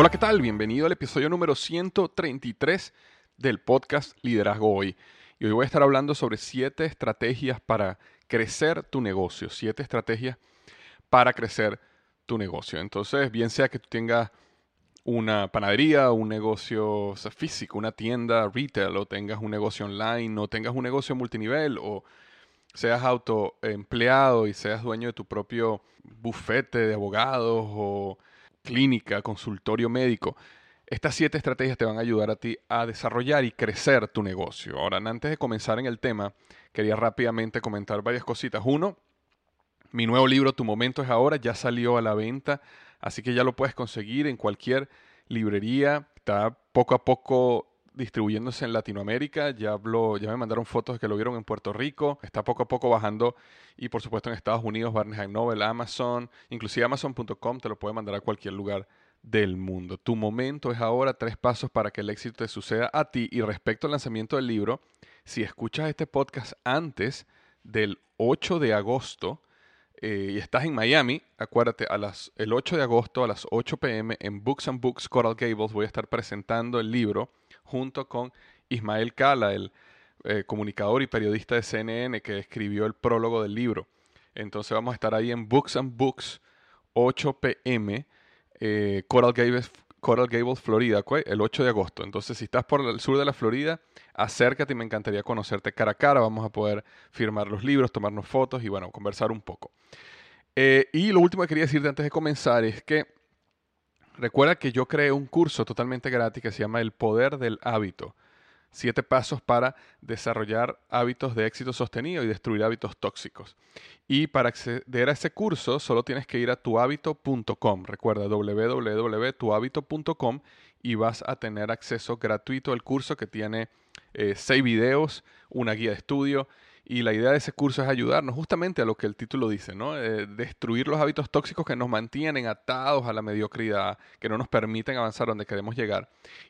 Hola, ¿qué tal? Bienvenido al episodio número 133 del podcast Liderazgo Hoy. Y hoy voy a estar hablando sobre siete estrategias para crecer tu negocio, siete estrategias para crecer tu negocio. Entonces, bien sea que tú tengas una panadería, un negocio físico, una tienda retail, o tengas un negocio online, o tengas un negocio multinivel, o seas autoempleado y seas dueño de tu propio bufete de abogados o clínica, consultorio médico. Estas siete estrategias te van a ayudar a ti a desarrollar y crecer tu negocio. Ahora, antes de comenzar en el tema, quería rápidamente comentar varias cositas. Uno, mi nuevo libro Tu momento es ahora ya salió a la venta, así que ya lo puedes conseguir en cualquier librería. Está poco a poco distribuyéndose en Latinoamérica. Ya, habló, ya me mandaron fotos de que lo vieron en Puerto Rico. Está poco a poco bajando y por supuesto en Estados Unidos, Barnes Noble, Amazon, inclusive Amazon.com te lo puede mandar a cualquier lugar del mundo. Tu momento es ahora tres pasos para que el éxito te suceda a ti. Y respecto al lanzamiento del libro, si escuchas este podcast antes del 8 de agosto, eh, y estás en Miami, acuérdate, a las, el 8 de agosto a las 8 pm en Books and Books Coral Gables voy a estar presentando el libro junto con Ismael Cala, el eh, comunicador y periodista de CNN que escribió el prólogo del libro. Entonces vamos a estar ahí en Books and Books, 8 pm, eh, Coral, Gables, Florida, el 8 de agosto. Entonces si estás por el sur de la Florida, acércate y me encantaría conocerte cara a cara. Vamos a poder firmar los libros, tomarnos fotos y bueno, conversar un poco. Eh, y lo último que quería decirte antes de comenzar es que Recuerda que yo creé un curso totalmente gratis que se llama El Poder del Hábito. Siete pasos para desarrollar hábitos de éxito sostenido y destruir hábitos tóxicos. Y para acceder a ese curso solo tienes que ir a tuhabito.com. Recuerda www.tuhabito.com y vas a tener acceso gratuito al curso que tiene eh, seis videos, una guía de estudio y la idea de ese curso es ayudarnos justamente a lo que el título dice, ¿no? Eh, destruir los hábitos tóxicos que nos mantienen atados a la mediocridad, que no nos permiten avanzar donde queremos llegar,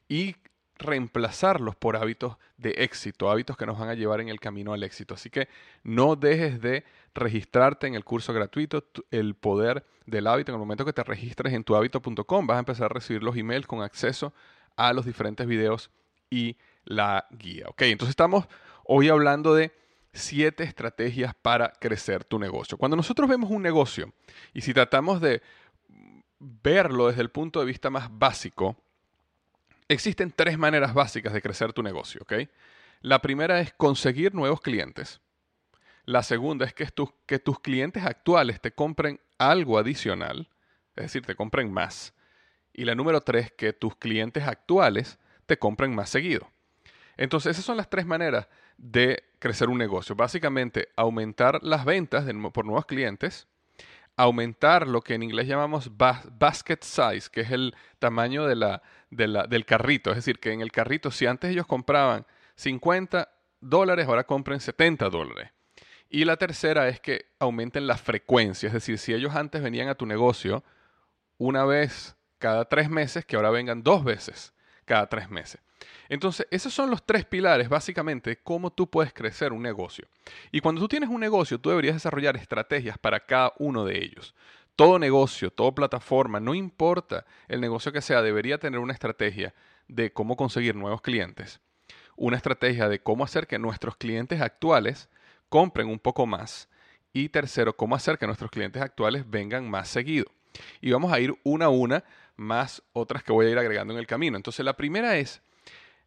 y reemplazarlos por hábitos de éxito, hábitos que nos van a llevar en el camino al éxito. Así que no dejes de registrarte en el curso gratuito, el poder del hábito. En el momento que te registres en tuhabito.com vas a empezar a recibir los emails con acceso a los diferentes videos y la guía. Ok, entonces estamos hoy hablando de siete estrategias para crecer tu negocio. Cuando nosotros vemos un negocio y si tratamos de verlo desde el punto de vista más básico, existen tres maneras básicas de crecer tu negocio, La primera es conseguir nuevos clientes. La segunda es que, que tus clientes actuales te compren algo adicional, es decir, te compren más. Y la número tres, que tus clientes actuales te compren más seguido. Entonces, esas son las tres maneras de crecer un negocio. Básicamente, aumentar las ventas por nuevos clientes, aumentar lo que en inglés llamamos basket size, que es el tamaño de la, del carrito. Es decir, que en el carrito, si antes ellos compraban 50 dólares, ahora compren 70 dólares. Y la tercera es que aumenten la frecuencia. Es decir, si ellos antes venían a tu negocio una vez cada tres meses, que ahora vengan dos veces cada tres meses. Entonces, esos son los tres pilares, básicamente, de cómo tú puedes crecer un negocio. Y cuando tú tienes un negocio, tú deberías desarrollar estrategias para cada uno de ellos. Todo negocio, toda plataforma, no importa el negocio que sea, debería tener una estrategia de cómo conseguir nuevos clientes. Una estrategia de cómo hacer que nuestros clientes actuales compren un poco más. Y tercero, cómo hacer que nuestros clientes actuales vengan más seguido. Y vamos a ir una a una, más otras que voy a ir agregando en el camino. Entonces, la primera es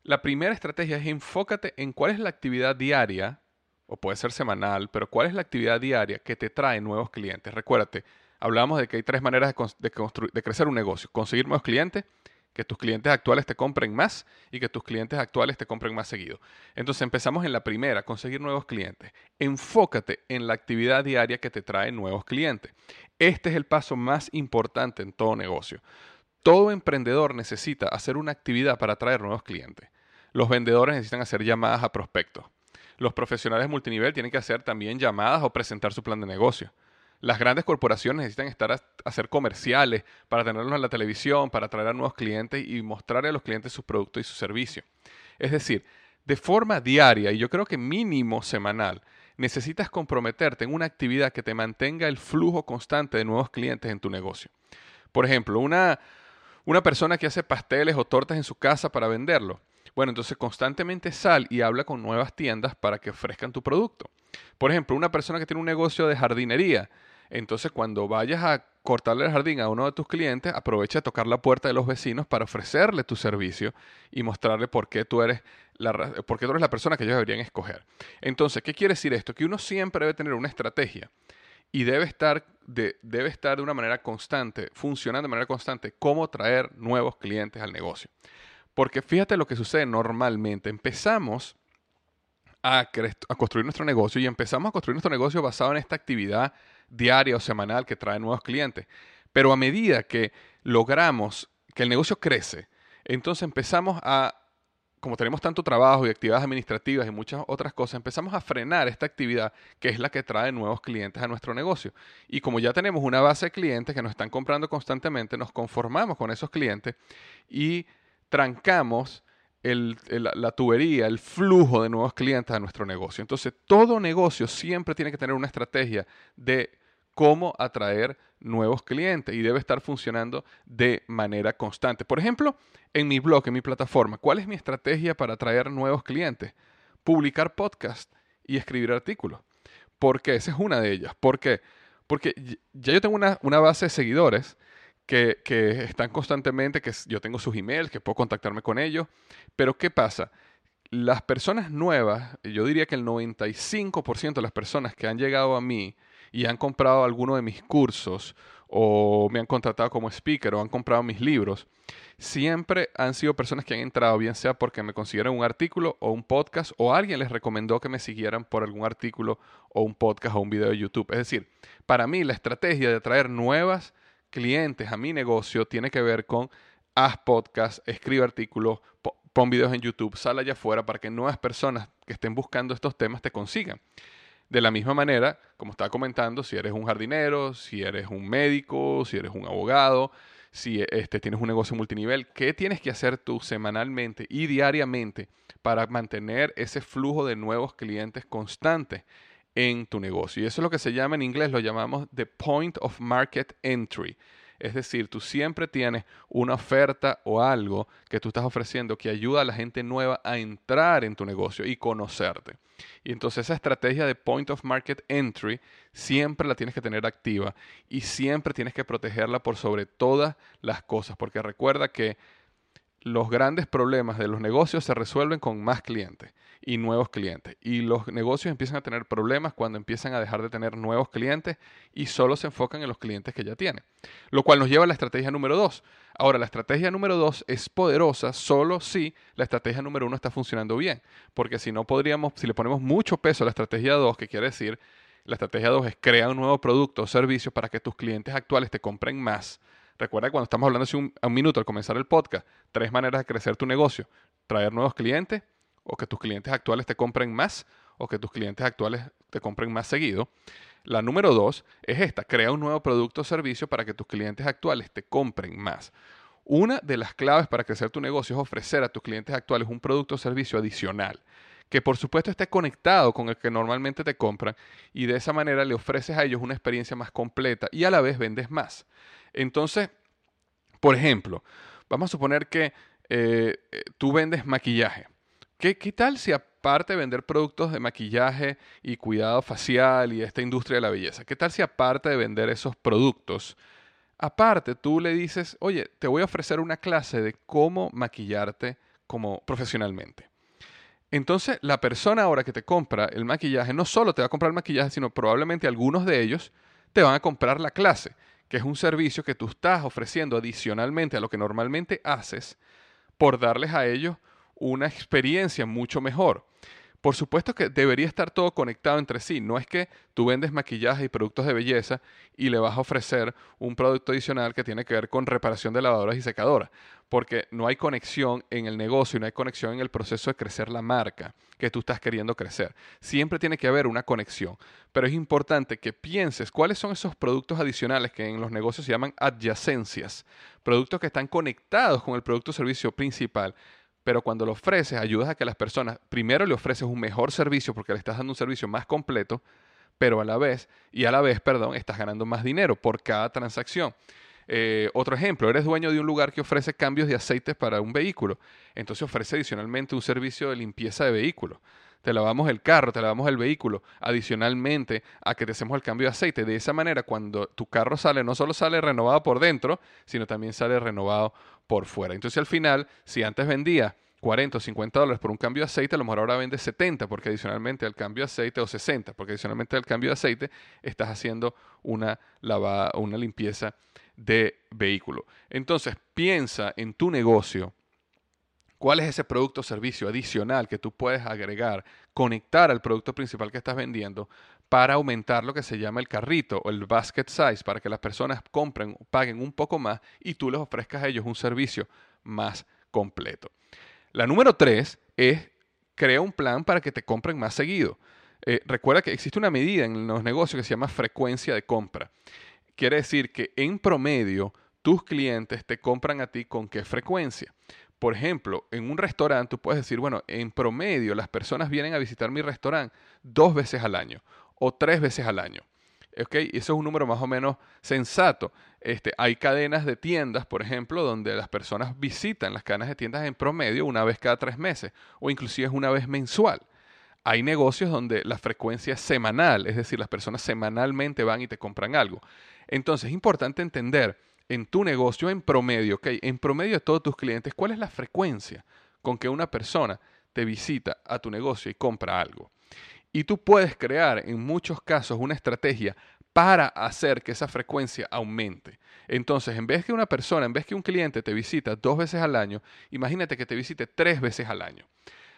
la primera estrategia es enfócate en cuál es la actividad diaria, o puede ser semanal, pero cuál es la actividad diaria que te trae nuevos clientes. Recuérdate, hablamos de que hay tres maneras de, de crecer un negocio. Conseguir nuevos clientes, que tus clientes actuales te compren más y que tus clientes actuales te compren más seguido. Entonces empezamos en la primera, conseguir nuevos clientes. Enfócate en la actividad diaria que te trae nuevos clientes. Este es el paso más importante en todo negocio. Todo emprendedor necesita hacer una actividad para atraer nuevos clientes. Los vendedores necesitan hacer llamadas a prospectos. Los profesionales multinivel tienen que hacer también llamadas o presentar su plan de negocio. Las grandes corporaciones necesitan estar a, hacer comerciales para tenerlos en la televisión, para atraer a nuevos clientes y mostrarle a los clientes sus productos y su servicio. Es decir, de forma diaria, y yo creo que mínimo semanal, necesitas comprometerte en una actividad que te mantenga el flujo constante de nuevos clientes en tu negocio. Por ejemplo, una, una persona que hace pasteles o tortas en su casa para venderlo. Bueno, entonces constantemente sal y habla con nuevas tiendas para que ofrezcan tu producto. Por ejemplo, una persona que tiene un negocio de jardinería. Entonces, cuando vayas a cortarle el jardín a uno de tus clientes, aprovecha a tocar la puerta de los vecinos para ofrecerle tu servicio y mostrarle por qué tú eres la, por qué tú eres la persona que ellos deberían escoger. Entonces, ¿qué quiere decir esto? Que uno siempre debe tener una estrategia y debe estar de, debe estar de una manera constante, funcionando de manera constante, cómo traer nuevos clientes al negocio. Porque fíjate lo que sucede normalmente. Empezamos a, a, construir nuestro negocio y empezamos a construir nuestro negocio basado en esta actividad diaria o semanal que trae nuevos clientes. Pero a medida que logramos que el negocio crece, entonces empezamos a como tenemos tanto trabajo y actividades administrativas y muchas otras cosas, empezamos a frenar esta actividad que es la que trae nuevos clientes a nuestro negocio. Y como ya tenemos una base de clientes que nos están comprando constantemente, nos conformamos con esos clientes y trancamos la tubería, el flujo de nuevos clientes a nuestro negocio. Entonces, todo negocio siempre tiene que tener una estrategia de cómo atraer nuevos clientes y debe estar funcionando de manera constante. Por ejemplo, en mi blog, en mi plataforma, ¿cuál es mi estrategia para atraer nuevos clientes? Publicar podcast y escribir artículos. ¿Por qué? Esa es una de ellas. ¿Por qué? Porque ya yo tengo una, base de seguidores que, que, están constantemente, que yo tengo sus emails, que puedo contactarme con ellos. Pero ¿qué pasa? Las personas nuevas, yo diría que el 95% de las personas que han llegado a mí y han comprado alguno de mis cursos o me han contratado como speaker o han comprado mis libros, siempre han sido personas que han entrado, bien sea porque me consiguieron un artículo o un podcast o alguien les recomendó que me siguieran por algún artículo o un podcast o un video de YouTube. Es decir, para mí la estrategia de atraer nuevas clientes a mi negocio tiene que ver con haz podcast, escribe artículos, pon videos en YouTube, sal allá afuera para que nuevas personas que estén buscando estos temas te consigan. De la misma manera, como estaba comentando, si eres un jardinero, si eres un médico, si eres un abogado, si este, tienes un negocio multinivel, ¿qué tienes que hacer tú semanalmente y diariamente para mantener ese flujo de nuevos clientes constante en tu negocio? Y eso es lo que se llama en inglés, lo llamamos the point of market entry. Es decir, tú siempre tienes una oferta o algo que tú estás ofreciendo que ayuda a la gente nueva a entrar en tu negocio y conocerte. Y entonces esa estrategia de point of market entry siempre la tienes que tener activa y siempre tienes que protegerla por sobre todas las cosas, porque recuerda que los grandes problemas de los negocios se resuelven con más clientes y nuevos clientes. Y los negocios empiezan a tener problemas cuando empiezan a dejar de tener nuevos clientes y solo se enfocan en los clientes que ya tienen. Lo cual nos lleva a la estrategia número dos. Ahora, la estrategia número dos es poderosa solo si la estrategia número uno está funcionando bien. Porque si no podríamos, si le ponemos mucho peso a la estrategia dos, que quiere decir, la estrategia dos es crear un nuevo producto o servicio para que tus clientes actuales te compren más. Recuerda que cuando estamos hablando hace un, un minuto al comenzar el podcast, tres maneras de crecer tu negocio. Traer nuevos clientes, o que tus clientes actuales te compren más o que tus clientes actuales te compren más seguido. La número dos es esta, crea un nuevo producto o servicio para que tus clientes actuales te compren más. Una de las claves para crecer tu negocio es ofrecer a tus clientes actuales un producto o servicio adicional, que por supuesto esté conectado con el que normalmente te compran y de esa manera le ofreces a ellos una experiencia más completa y a la vez vendes más. Entonces, por ejemplo, vamos a suponer que eh, eh, tú vendes maquillaje ¿Qué, tal si aparte de vender productos de maquillaje y cuidado facial y esta industria de la belleza, qué tal si aparte de vender esos productos, aparte tú le dices, oye, te voy a ofrecer una clase de cómo maquillarte como profesionalmente? Entonces, la persona ahora que te compra el maquillaje no solo te va a comprar el maquillaje, sino probablemente algunos de ellos te van a comprar la clase, que es un servicio que tú estás ofreciendo adicionalmente a lo que normalmente haces por darles a ellos una experiencia mucho mejor. Por supuesto que debería estar todo conectado entre sí. No es que tú vendes maquillaje y productos de belleza y le vas a ofrecer un producto adicional que tiene que ver con reparación de lavadoras y secadoras, porque no hay conexión en el negocio y no hay conexión en el proceso de crecer la marca que tú estás queriendo crecer. Siempre tiene que haber una conexión, pero es importante que pienses cuáles son esos productos adicionales que en los negocios se llaman adyacencias, productos que están conectados con el producto o servicio principal pero cuando lo ofreces, ayudas a que las personas, primero le ofreces un mejor servicio porque le estás dando un servicio más completo, pero a la vez, y a la vez, perdón, estás ganando más dinero por cada transacción. Eh, otro ejemplo, eres dueño de un lugar que ofrece cambios de aceites para un vehículo, entonces ofrece adicionalmente un servicio de limpieza de vehículo. Te lavamos el carro, te lavamos el vehículo, adicionalmente a que te hacemos el cambio de aceite. De esa manera, cuando tu carro sale, no solo sale renovado por dentro, sino también sale renovado por fuera. Entonces al final, si antes vendía 40 o 50 dólares por un cambio de aceite, a lo mejor ahora vende 70 porque adicionalmente al cambio de aceite o 60 porque adicionalmente al cambio de aceite estás haciendo una lavada, una limpieza de vehículo. Entonces piensa en tu negocio. ¿Cuál es ese producto o servicio adicional que tú puedes agregar, conectar al producto principal que estás vendiendo para aumentar lo que se llama el carrito o el basket size, para que las personas compren, paguen un poco más y tú les ofrezcas a ellos un servicio más completo. La número tres es crea un plan para que te compren más seguido. Eh, recuerda que existe una medida en los negocios que se llama frecuencia de compra. Quiere decir que en promedio tus clientes te compran a ti con qué frecuencia. Por ejemplo, en un restaurante tú puedes decir, bueno, en promedio las personas vienen a visitar mi restaurante dos veces al año o tres veces al año. ¿Okay? Eso es un número más o menos sensato. Este, hay cadenas de tiendas, por ejemplo, donde las personas visitan las cadenas de tiendas en promedio una vez cada tres meses o inclusive es una vez mensual. Hay negocios donde la frecuencia es semanal, es decir, las personas semanalmente van y te compran algo. Entonces es importante entender en tu negocio en promedio, ¿okay? en promedio de todos tus clientes, cuál es la frecuencia con que una persona te visita a tu negocio y compra algo. Y tú puedes crear en muchos casos una estrategia para hacer que esa frecuencia aumente. Entonces, en vez que una persona, en vez que un cliente te visita dos veces al año, imagínate que te visite tres veces al año.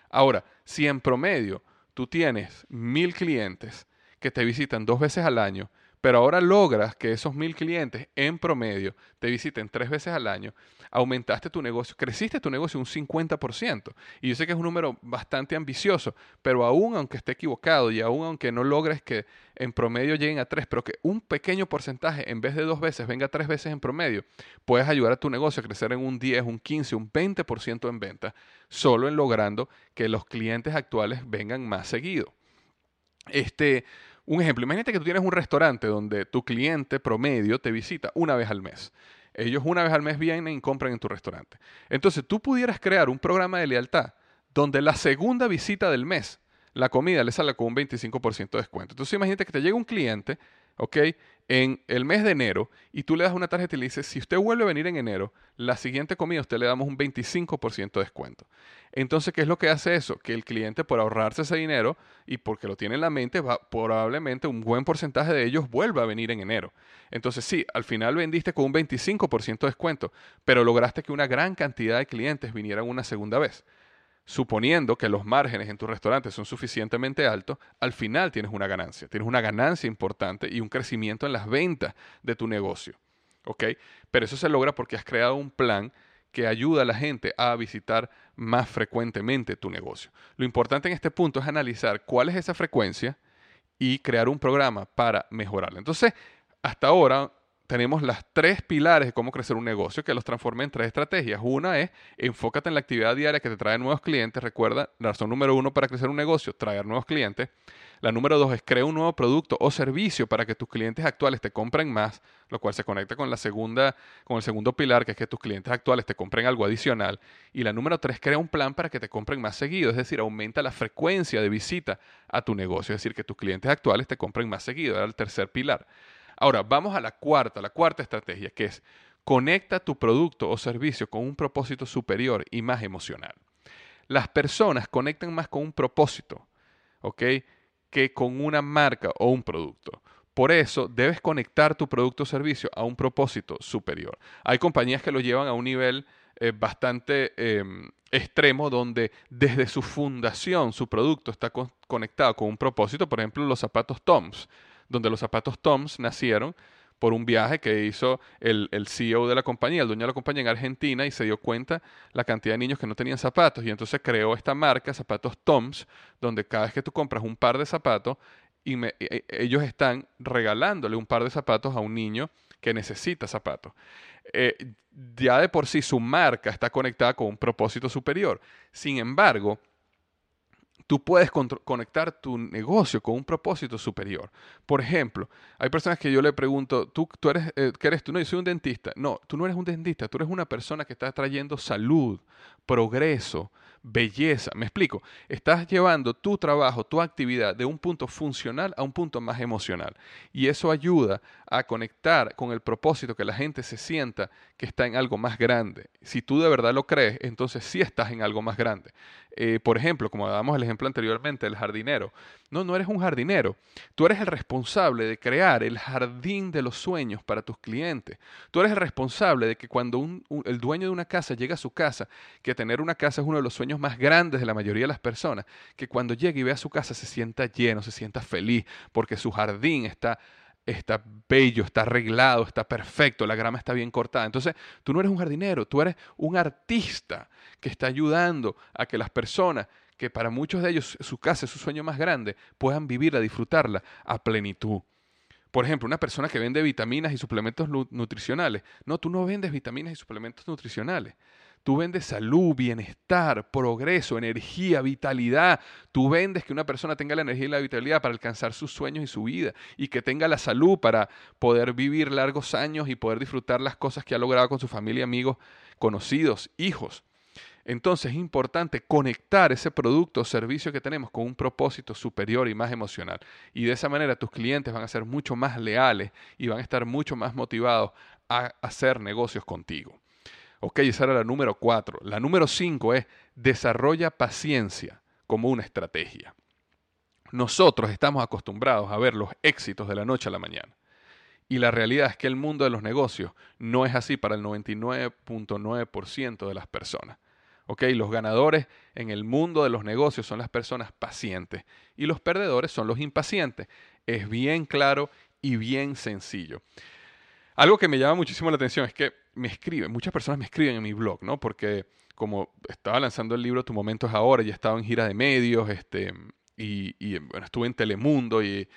Ahora, si en promedio tú tienes mil clientes que te visitan dos veces al año, pero ahora logras que esos mil clientes en promedio te visiten tres veces al año, aumentaste tu negocio, creciste tu negocio un 50%. Y yo sé que es un número bastante ambicioso, pero aún aunque esté equivocado y aún aunque no logres que en promedio lleguen a tres, pero que un pequeño porcentaje en vez de dos veces venga tres veces en promedio, puedes ayudar a tu negocio a crecer en un 10, un 15, un 20% en venta, solo en logrando que los clientes actuales vengan más seguido. Este, Un ejemplo, imagínate que tú tienes un restaurante donde tu cliente promedio te visita una vez al mes. Ellos una vez al mes vienen y compran en tu restaurante. Entonces tú pudieras crear un programa de lealtad donde la segunda visita del mes, la comida le sale con un 25% de descuento. Entonces imagínate que te llega un cliente, ¿ok? En el mes de enero y tú le das una tarjeta y le dices, si usted vuelve a venir en enero, la siguiente comida usted le damos un 25% de descuento. Entonces, ¿qué es lo que hace eso? Que el cliente por ahorrarse ese dinero y porque lo tiene en la mente, va, probablemente un buen porcentaje de ellos vuelva a venir en enero. Entonces, sí, al final vendiste con un 25% de descuento, pero lograste que una gran cantidad de clientes vinieran una segunda vez suponiendo que los márgenes en tu restaurante son suficientemente altos, al final tienes una ganancia. Tienes una ganancia importante y un crecimiento en las ventas de tu negocio. ¿Ok? Pero eso se logra porque has creado un plan que ayuda a la gente a visitar más frecuentemente tu negocio. Lo importante en este punto es analizar cuál es esa frecuencia y crear un programa para mejorarla. Entonces, hasta ahora tenemos las tres pilares de cómo crecer un negocio que los transforma en tres estrategias. Una es enfócate en la actividad diaria que te trae nuevos clientes. Recuerda, la razón número uno para crecer un negocio, traer nuevos clientes. La número dos es crear un nuevo producto o servicio para que tus clientes actuales te compren más, lo cual se conecta con la segunda, con el segundo pilar, que es que tus clientes actuales te compren algo adicional. Y la número tres, crea un plan para que te compren más seguido, es decir, aumenta la frecuencia de visita a tu negocio, es decir, que tus clientes actuales te compren más seguido. Era el tercer pilar. Ahora, vamos a la cuarta, la cuarta estrategia, que es conecta tu producto o servicio con un propósito superior y más emocional. Las personas conectan más con un propósito, ¿ok? Que con una marca o un producto. Por eso debes conectar tu producto o servicio a un propósito superior. Hay compañías que lo llevan a un nivel eh, bastante em, extremo donde desde su fundación su producto está conectado con un propósito. Por ejemplo, los zapatos Toms donde los zapatos Toms nacieron por un viaje que hizo el, el, CEO de la compañía, el dueño de la compañía en Argentina, y se dio cuenta la cantidad de niños que no tenían zapatos. Y entonces creó esta marca, Zapatos Toms, donde cada vez que tú compras un par de zapatos, y e, e, ellos están regalándole un par de zapatos a un niño que necesita zapatos. Eh, ya de por sí su marca está conectada con un propósito superior. Sin embargo, tú puedes conectar tu negocio con un propósito superior. Por ejemplo, hay personas que yo le pregunto, ¿tú, tú eres, eh, ¿qué eres tú? No, yo soy un dentista. No, tú no eres un dentista, tú eres una persona que está trayendo salud, progreso, belleza. Me explico, estás llevando tu trabajo, tu actividad de un punto funcional a un punto más emocional. Y eso ayuda a conectar con el propósito que la gente se sienta que está en algo más grande. Si tú de verdad lo crees, entonces sí estás en algo más grande. Eh, por ejemplo, como damos el ejemplo anteriormente, el jardinero. No, no eres un jardinero. Tú eres el responsable de crear el jardín de los sueños para tus clientes. Tú eres el responsable de que cuando el dueño de una casa llega a su casa, que tener una casa es uno de los sueños más grandes de la mayoría de las personas, que cuando llegue y vea su casa se sienta lleno, se sienta feliz, porque su jardín está está bello, está arreglado, está perfecto, la grama está bien cortada. Entonces, tú no eres un jardinero, tú eres un artista que está ayudando a que las personas, que para muchos de ellos su casa es su sueño más grande, puedan vivirla, disfrutarla a plenitud. Por ejemplo, una persona que vende vitaminas y suplementos nutricionales. No, tú no vendes vitaminas y suplementos nutricionales. Tú vendes salud, bienestar, progreso, energía, vitalidad. Tú vendes que una persona tenga la energía y la vitalidad para alcanzar sus sueños y su vida y que tenga la salud para poder vivir largos años y poder disfrutar las cosas que ha logrado con su familia, amigos, conocidos, hijos. Entonces es importante conectar ese producto o servicio que tenemos con un propósito superior y más emocional. Y de esa manera tus clientes van a ser mucho más leales y van a estar mucho más motivados a hacer negocios contigo. Ok, esa era la número cuatro. La número cinco es desarrolla paciencia como una estrategia. Nosotros estamos acostumbrados a ver los éxitos de la noche a la mañana. Y la realidad es que el mundo de los negocios no es así para el 99.9% de las personas. ¿Ok? Los ganadores en el mundo de los negocios son las personas pacientes y los perdedores son los impacientes. Es bien claro y bien sencillo. Algo que me llama muchísimo la atención es que me escriben, muchas personas me escriben en mi blog, ¿no? Porque como estaba lanzando el libro Tu Momento es Ahora, ya estaba en gira de medios, este, y, bueno, estuve en Telemundo y,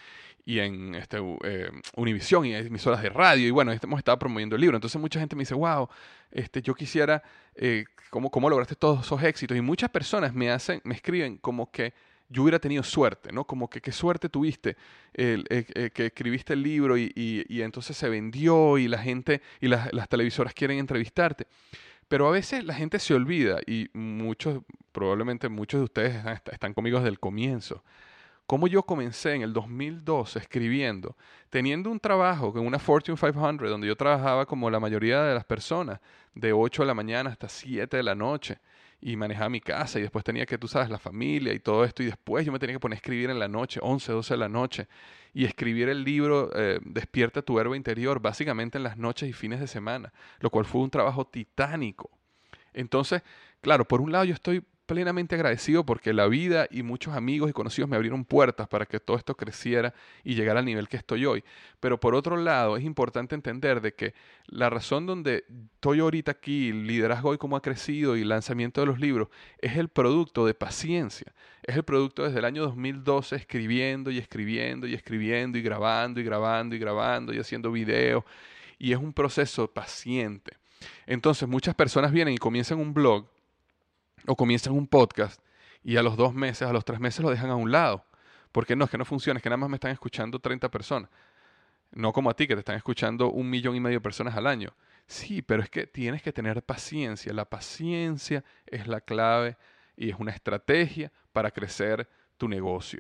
y en este, eh, Univisión y emisoras de radio, y bueno, hemos estado promoviendo el libro. Entonces mucha gente me dice, wow, este, yo quisiera, eh, ¿cómo, ¿cómo lograste todos esos éxitos? Y muchas personas me hacen, me escriben como que yo hubiera tenido suerte, ¿no? Como que qué suerte tuviste eh, eh, que escribiste el libro y, entonces se vendió y la gente y las, televisoras quieren entrevistarte. Pero a veces la gente se olvida y muchos, probablemente muchos de ustedes están conmigo desde el comienzo. Como yo comencé en el 2002 escribiendo, teniendo un trabajo con una Fortune 500, donde yo trabajaba como la mayoría de las personas, de 8 de la mañana hasta 7 de la noche, y manejaba mi casa, y después tenía que, tú sabes, la familia y todo esto, y después yo me tenía que poner a escribir en la noche, 11, 12 de la noche, y escribir el libro eh, Despierta tu verbo interior, básicamente en las noches y fines de semana, lo cual fue un trabajo titánico. Entonces, claro, por un lado yo estoy plenamente agradecido porque la vida y muchos amigos y conocidos me abrieron puertas para que todo esto creciera y llegara al nivel que estoy hoy. Pero por otro lado, es importante entender de que la razón donde estoy ahorita aquí, liderazgo hoy cómo ha crecido y lanzamiento de los libros, es el producto de paciencia. Es el producto desde el año 2012 escribiendo y escribiendo y escribiendo y grabando y grabando y grabando y haciendo videos. Y es un proceso paciente. Entonces muchas personas vienen y comienzan un blog o comienzan un podcast y a los dos meses, a los tres meses lo dejan a un lado. Porque no, es que no funciona, es que nada más me están escuchando 30 personas. No como a ti, que te están escuchando un millón y medio de personas al año. Sí, pero es que tienes que tener paciencia. La paciencia es la clave y es una estrategia para crecer tu negocio.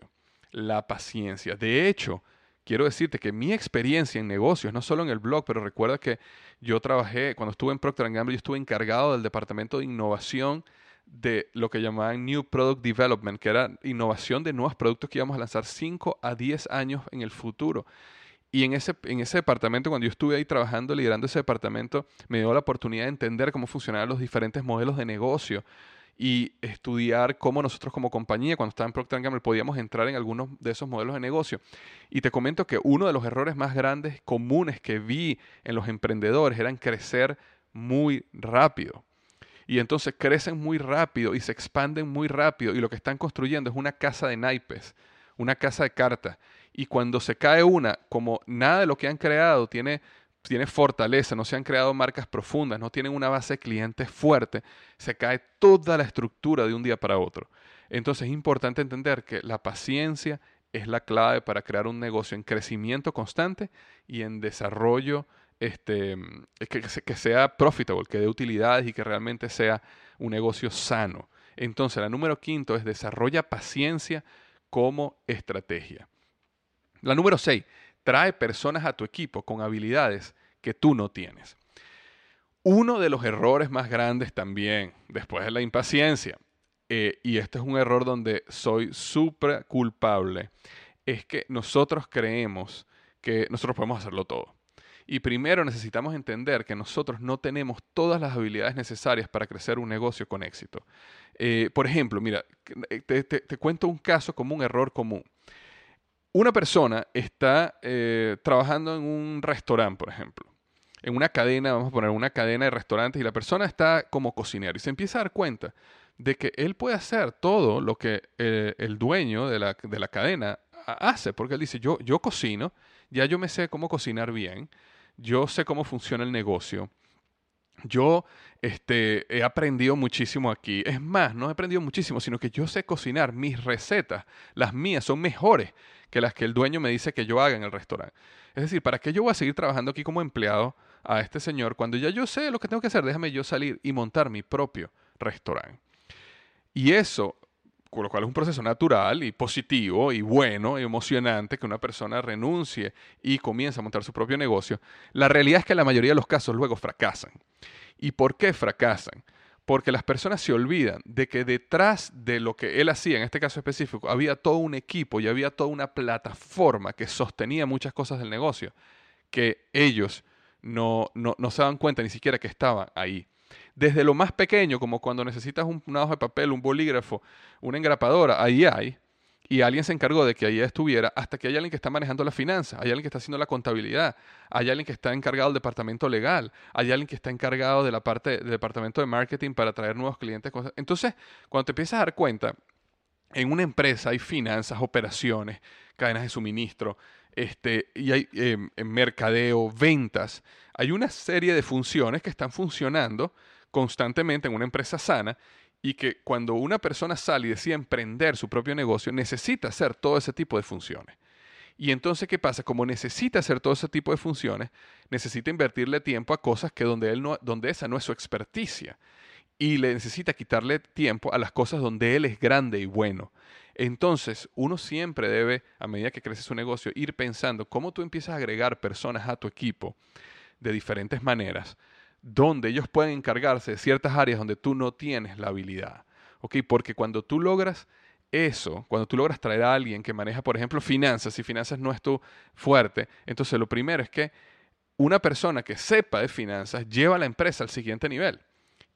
La paciencia. De hecho, quiero decirte que mi experiencia en negocios, no solo en el blog, pero recuerda que yo trabajé, cuando estuve en Procter Gamble, yo estuve encargado del departamento de innovación de lo que llamaban New Product Development, que era innovación de nuevos productos que íbamos a lanzar 5 a 10 años en el futuro. Y en ese, en ese departamento, cuando yo estuve ahí trabajando, liderando ese departamento, me dio la oportunidad de entender cómo funcionaban los diferentes modelos de negocio y estudiar cómo nosotros como compañía, cuando estaba en Procter Gamble, podíamos entrar en algunos de esos modelos de negocio. Y te comento que uno de los errores más grandes, comunes que vi en los emprendedores, eran crecer muy rápido y entonces crecen muy rápido y se expanden muy rápido y lo que están construyendo es una casa de naipes, una casa de cartas. Y cuando se cae una, como nada de lo que han creado tiene, tiene fortaleza, no se han creado marcas profundas, no tienen una base de clientes fuerte, se cae toda la estructura de un día para otro. Entonces es importante entender que la paciencia es la clave para crear un negocio en crecimiento constante y en desarrollo este, que, sea profitable, que dé utilidades y que realmente sea un negocio sano. Entonces, la número quinto es desarrolla paciencia como estrategia. La número seis, trae personas a tu equipo con habilidades que tú no tienes. Uno de los errores más grandes también, después de la impaciencia, eh, y este es un error donde soy súper culpable, es que nosotros creemos que nosotros podemos hacerlo todo. Y primero necesitamos entender que nosotros no tenemos todas las habilidades necesarias para crecer un negocio con éxito. Eh, por ejemplo, mira, eh, te, cuento un caso como un error común. Una persona está eh, trabajando en un restaurante, por ejemplo, en una cadena, vamos a poner una cadena de restaurantes, y la persona está como cocinero y se empieza a dar cuenta de que él puede hacer todo lo que el dueño de la, de la, cadena hace, porque él dice, yo, yo cocino, ya yo me sé cómo cocinar bien, yo sé cómo funciona el negocio. Yo este, he aprendido muchísimo aquí. Es más, no he aprendido muchísimo, sino que yo sé cocinar. Mis recetas, las mías, son mejores que las que el dueño me dice que yo haga en el restaurante. Es decir, ¿para qué yo voy a seguir trabajando aquí como empleado a este señor cuando ya yo sé lo que tengo que hacer? Déjame yo salir y montar mi propio restaurante. Y eso con lo cual es un proceso natural y positivo y bueno y emocionante que una persona renuncie y comience a montar su propio negocio, la realidad es que la mayoría de los casos luego fracasan. ¿Y por qué fracasan? Porque las personas se olvidan de que detrás de lo que él hacía, en este caso específico, había todo un equipo y había toda una plataforma que sostenía muchas cosas del negocio, que ellos no, no, no se daban cuenta ni siquiera que estaban ahí. Desde lo más pequeño, como cuando necesitas un, una hoja de papel, un bolígrafo, una engrapadora, ahí hay, y alguien se encargó de que ahí estuviera, hasta que hay alguien que está manejando la finanza, hay alguien que está haciendo la contabilidad, hay alguien que está encargado del departamento legal, hay alguien que está encargado de la parte del departamento de marketing para traer nuevos clientes. Entonces, cuando te empiezas a dar cuenta, en una empresa hay finanzas, operaciones, cadenas de suministro, este, y hay em, mercadeo, ventas. Hay una serie de funciones que están funcionando constantemente en una empresa sana y que cuando una persona sale y decide emprender su propio negocio, necesita hacer todo ese tipo de funciones. Y entonces, ¿qué pasa? Como necesita hacer todo ese tipo de funciones, necesita invertirle tiempo a cosas que donde, él no, donde esa no es su experticia. Y le necesita quitarle tiempo a las cosas donde él es grande y bueno. Entonces, uno siempre debe, a medida que crece su negocio, ir pensando cómo tú empiezas a agregar personas a tu equipo de diferentes maneras, donde ellos pueden encargarse de ciertas áreas donde tú no tienes la habilidad. ¿Ok? Porque cuando tú logras eso, cuando tú logras traer a alguien que maneja, por ejemplo, finanzas, y finanzas no es tu fuerte, entonces lo primero es que una persona que sepa de finanzas lleva a la empresa al siguiente nivel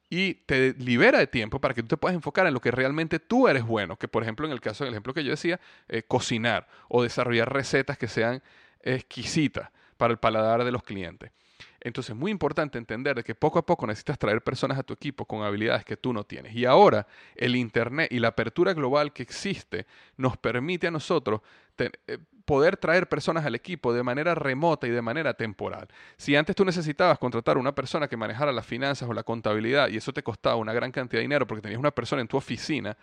y te libera de tiempo para que tú te puedas enfocar en lo que realmente tú eres bueno, que por ejemplo en el caso del ejemplo que yo decía, eh, cocinar o desarrollar recetas que sean exquisitas para el paladar de los clientes. Entonces es muy importante entender de que poco a poco necesitas traer personas a tu equipo con habilidades que tú no tienes. Y ahora el Internet y la apertura global que existe nos permite a nosotros eh, poder traer personas al equipo de manera remota y de manera temporal. Si antes tú necesitabas contratar una persona que manejara las finanzas o la contabilidad y eso te costaba una gran cantidad de dinero porque tenías una persona en tu oficina,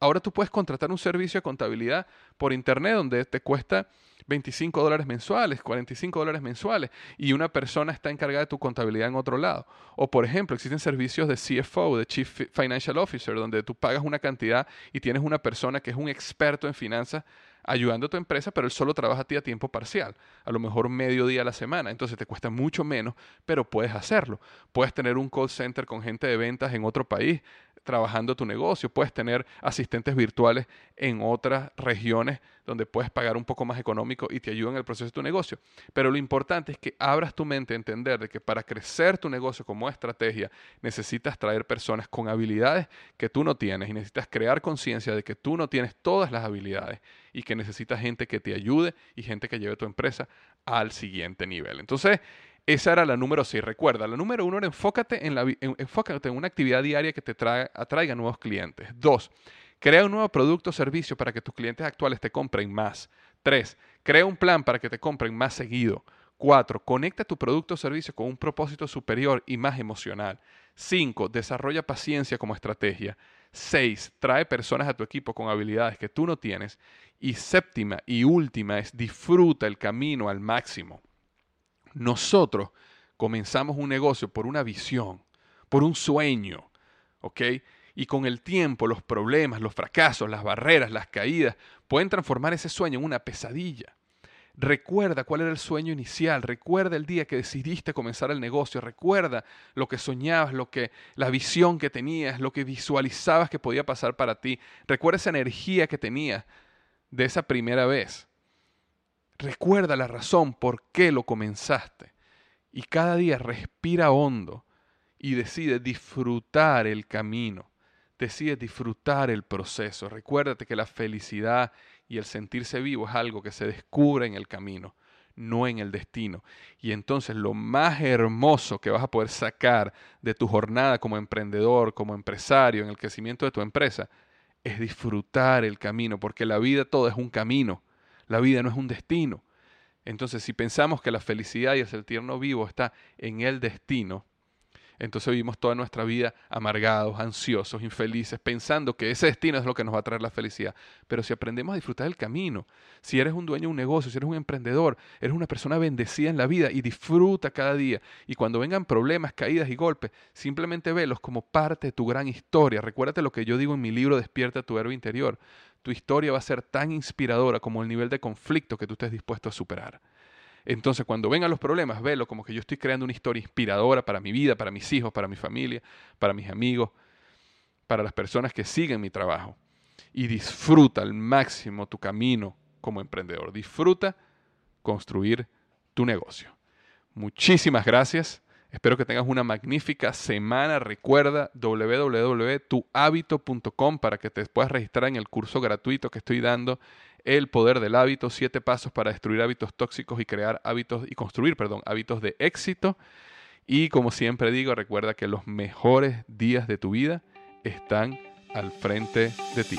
ahora tú puedes contratar un servicio de contabilidad por Internet donde te cuesta 25 dólares mensuales, 45 dólares mensuales, y una persona está encargada de tu contabilidad en otro lado. O, por ejemplo, existen servicios de CFO, de Chief Financial Officer, donde tú pagas una cantidad y tienes una persona que es un experto en finanzas ayudando a tu empresa, pero él solo trabaja a ti a tiempo parcial, a lo mejor medio día a la semana, entonces te cuesta mucho menos, pero puedes hacerlo. Puedes tener un call center con gente de ventas en otro país, trabajando tu negocio. Puedes tener asistentes virtuales en otras regiones donde puedes pagar un poco más económico y te ayudan en el proceso de tu negocio. Pero lo importante es que abras tu mente a entender de que para crecer tu negocio como estrategia necesitas traer personas con habilidades que tú no tienes y necesitas crear conciencia de que tú no tienes todas las habilidades y que necesitas gente que te ayude y gente que lleve tu empresa al siguiente nivel. Entonces, esa era la número 6. Recuerda, la número 1 era enfócate en, la, enfócate en una actividad diaria que te atraiga nuevos clientes. 2. Crea un nuevo producto o servicio para que tus clientes actuales te compren más. 3. Crea un plan para que te compren más seguido. 4. Conecta tu producto o servicio con un propósito superior y más emocional. 5. Desarrolla paciencia como estrategia. 6. Trae personas a tu equipo con habilidades que tú no tienes. Y séptima y última es disfruta el camino al máximo. Nosotros comenzamos un negocio por una visión, por un sueño, ¿ok? Y con el tiempo los problemas, los fracasos, las barreras, las caídas pueden transformar ese sueño en una pesadilla. Recuerda cuál era el sueño inicial, recuerda el día que decidiste comenzar el negocio, recuerda lo que soñabas, lo que la visión que tenías, lo que visualizabas que podía pasar para ti. Recuerda esa energía que tenías de esa primera vez. Recuerda la razón por qué lo comenzaste. Y cada día respira hondo y decide disfrutar el camino. Decide disfrutar el proceso. Recuérdate que la felicidad y el sentirse vivo es algo que se descubre en el camino, no en el destino. Y entonces lo más hermoso que vas a poder sacar de tu jornada como emprendedor, como empresario, en el crecimiento de tu empresa, es disfrutar el camino, porque la vida todo es un camino. La vida no es un destino. Entonces, si pensamos que la felicidad y el tierno vivo está en el destino, entonces vivimos toda nuestra vida amargados, ansiosos, infelices, pensando que ese destino es lo que nos va a traer la felicidad. Pero si aprendemos a disfrutar del camino, si eres un dueño de un negocio, si eres un emprendedor, eres una persona bendecida en la vida y disfruta cada día. Y cuando vengan problemas, caídas y golpes, simplemente velos como parte de tu gran historia. Recuérdate lo que yo digo en mi libro Despierta tu héroe interior tu historia va a ser tan inspiradora como el nivel de conflicto que tú estés dispuesto a superar. Entonces, cuando vengan los problemas, velo como que yo estoy creando una historia inspiradora para mi vida, para mis hijos, para mi familia, para mis amigos, para las personas que siguen mi trabajo. Y disfruta al máximo tu camino como emprendedor. Disfruta construir tu negocio. Muchísimas gracias. Espero que tengas una magnífica semana. Recuerda www.tuhabito.com para que te puedas registrar en el curso gratuito que estoy dando, El poder del hábito, siete pasos para destruir hábitos tóxicos y crear hábitos y construir, perdón, hábitos de éxito. Y como siempre digo, recuerda que los mejores días de tu vida están al frente de ti.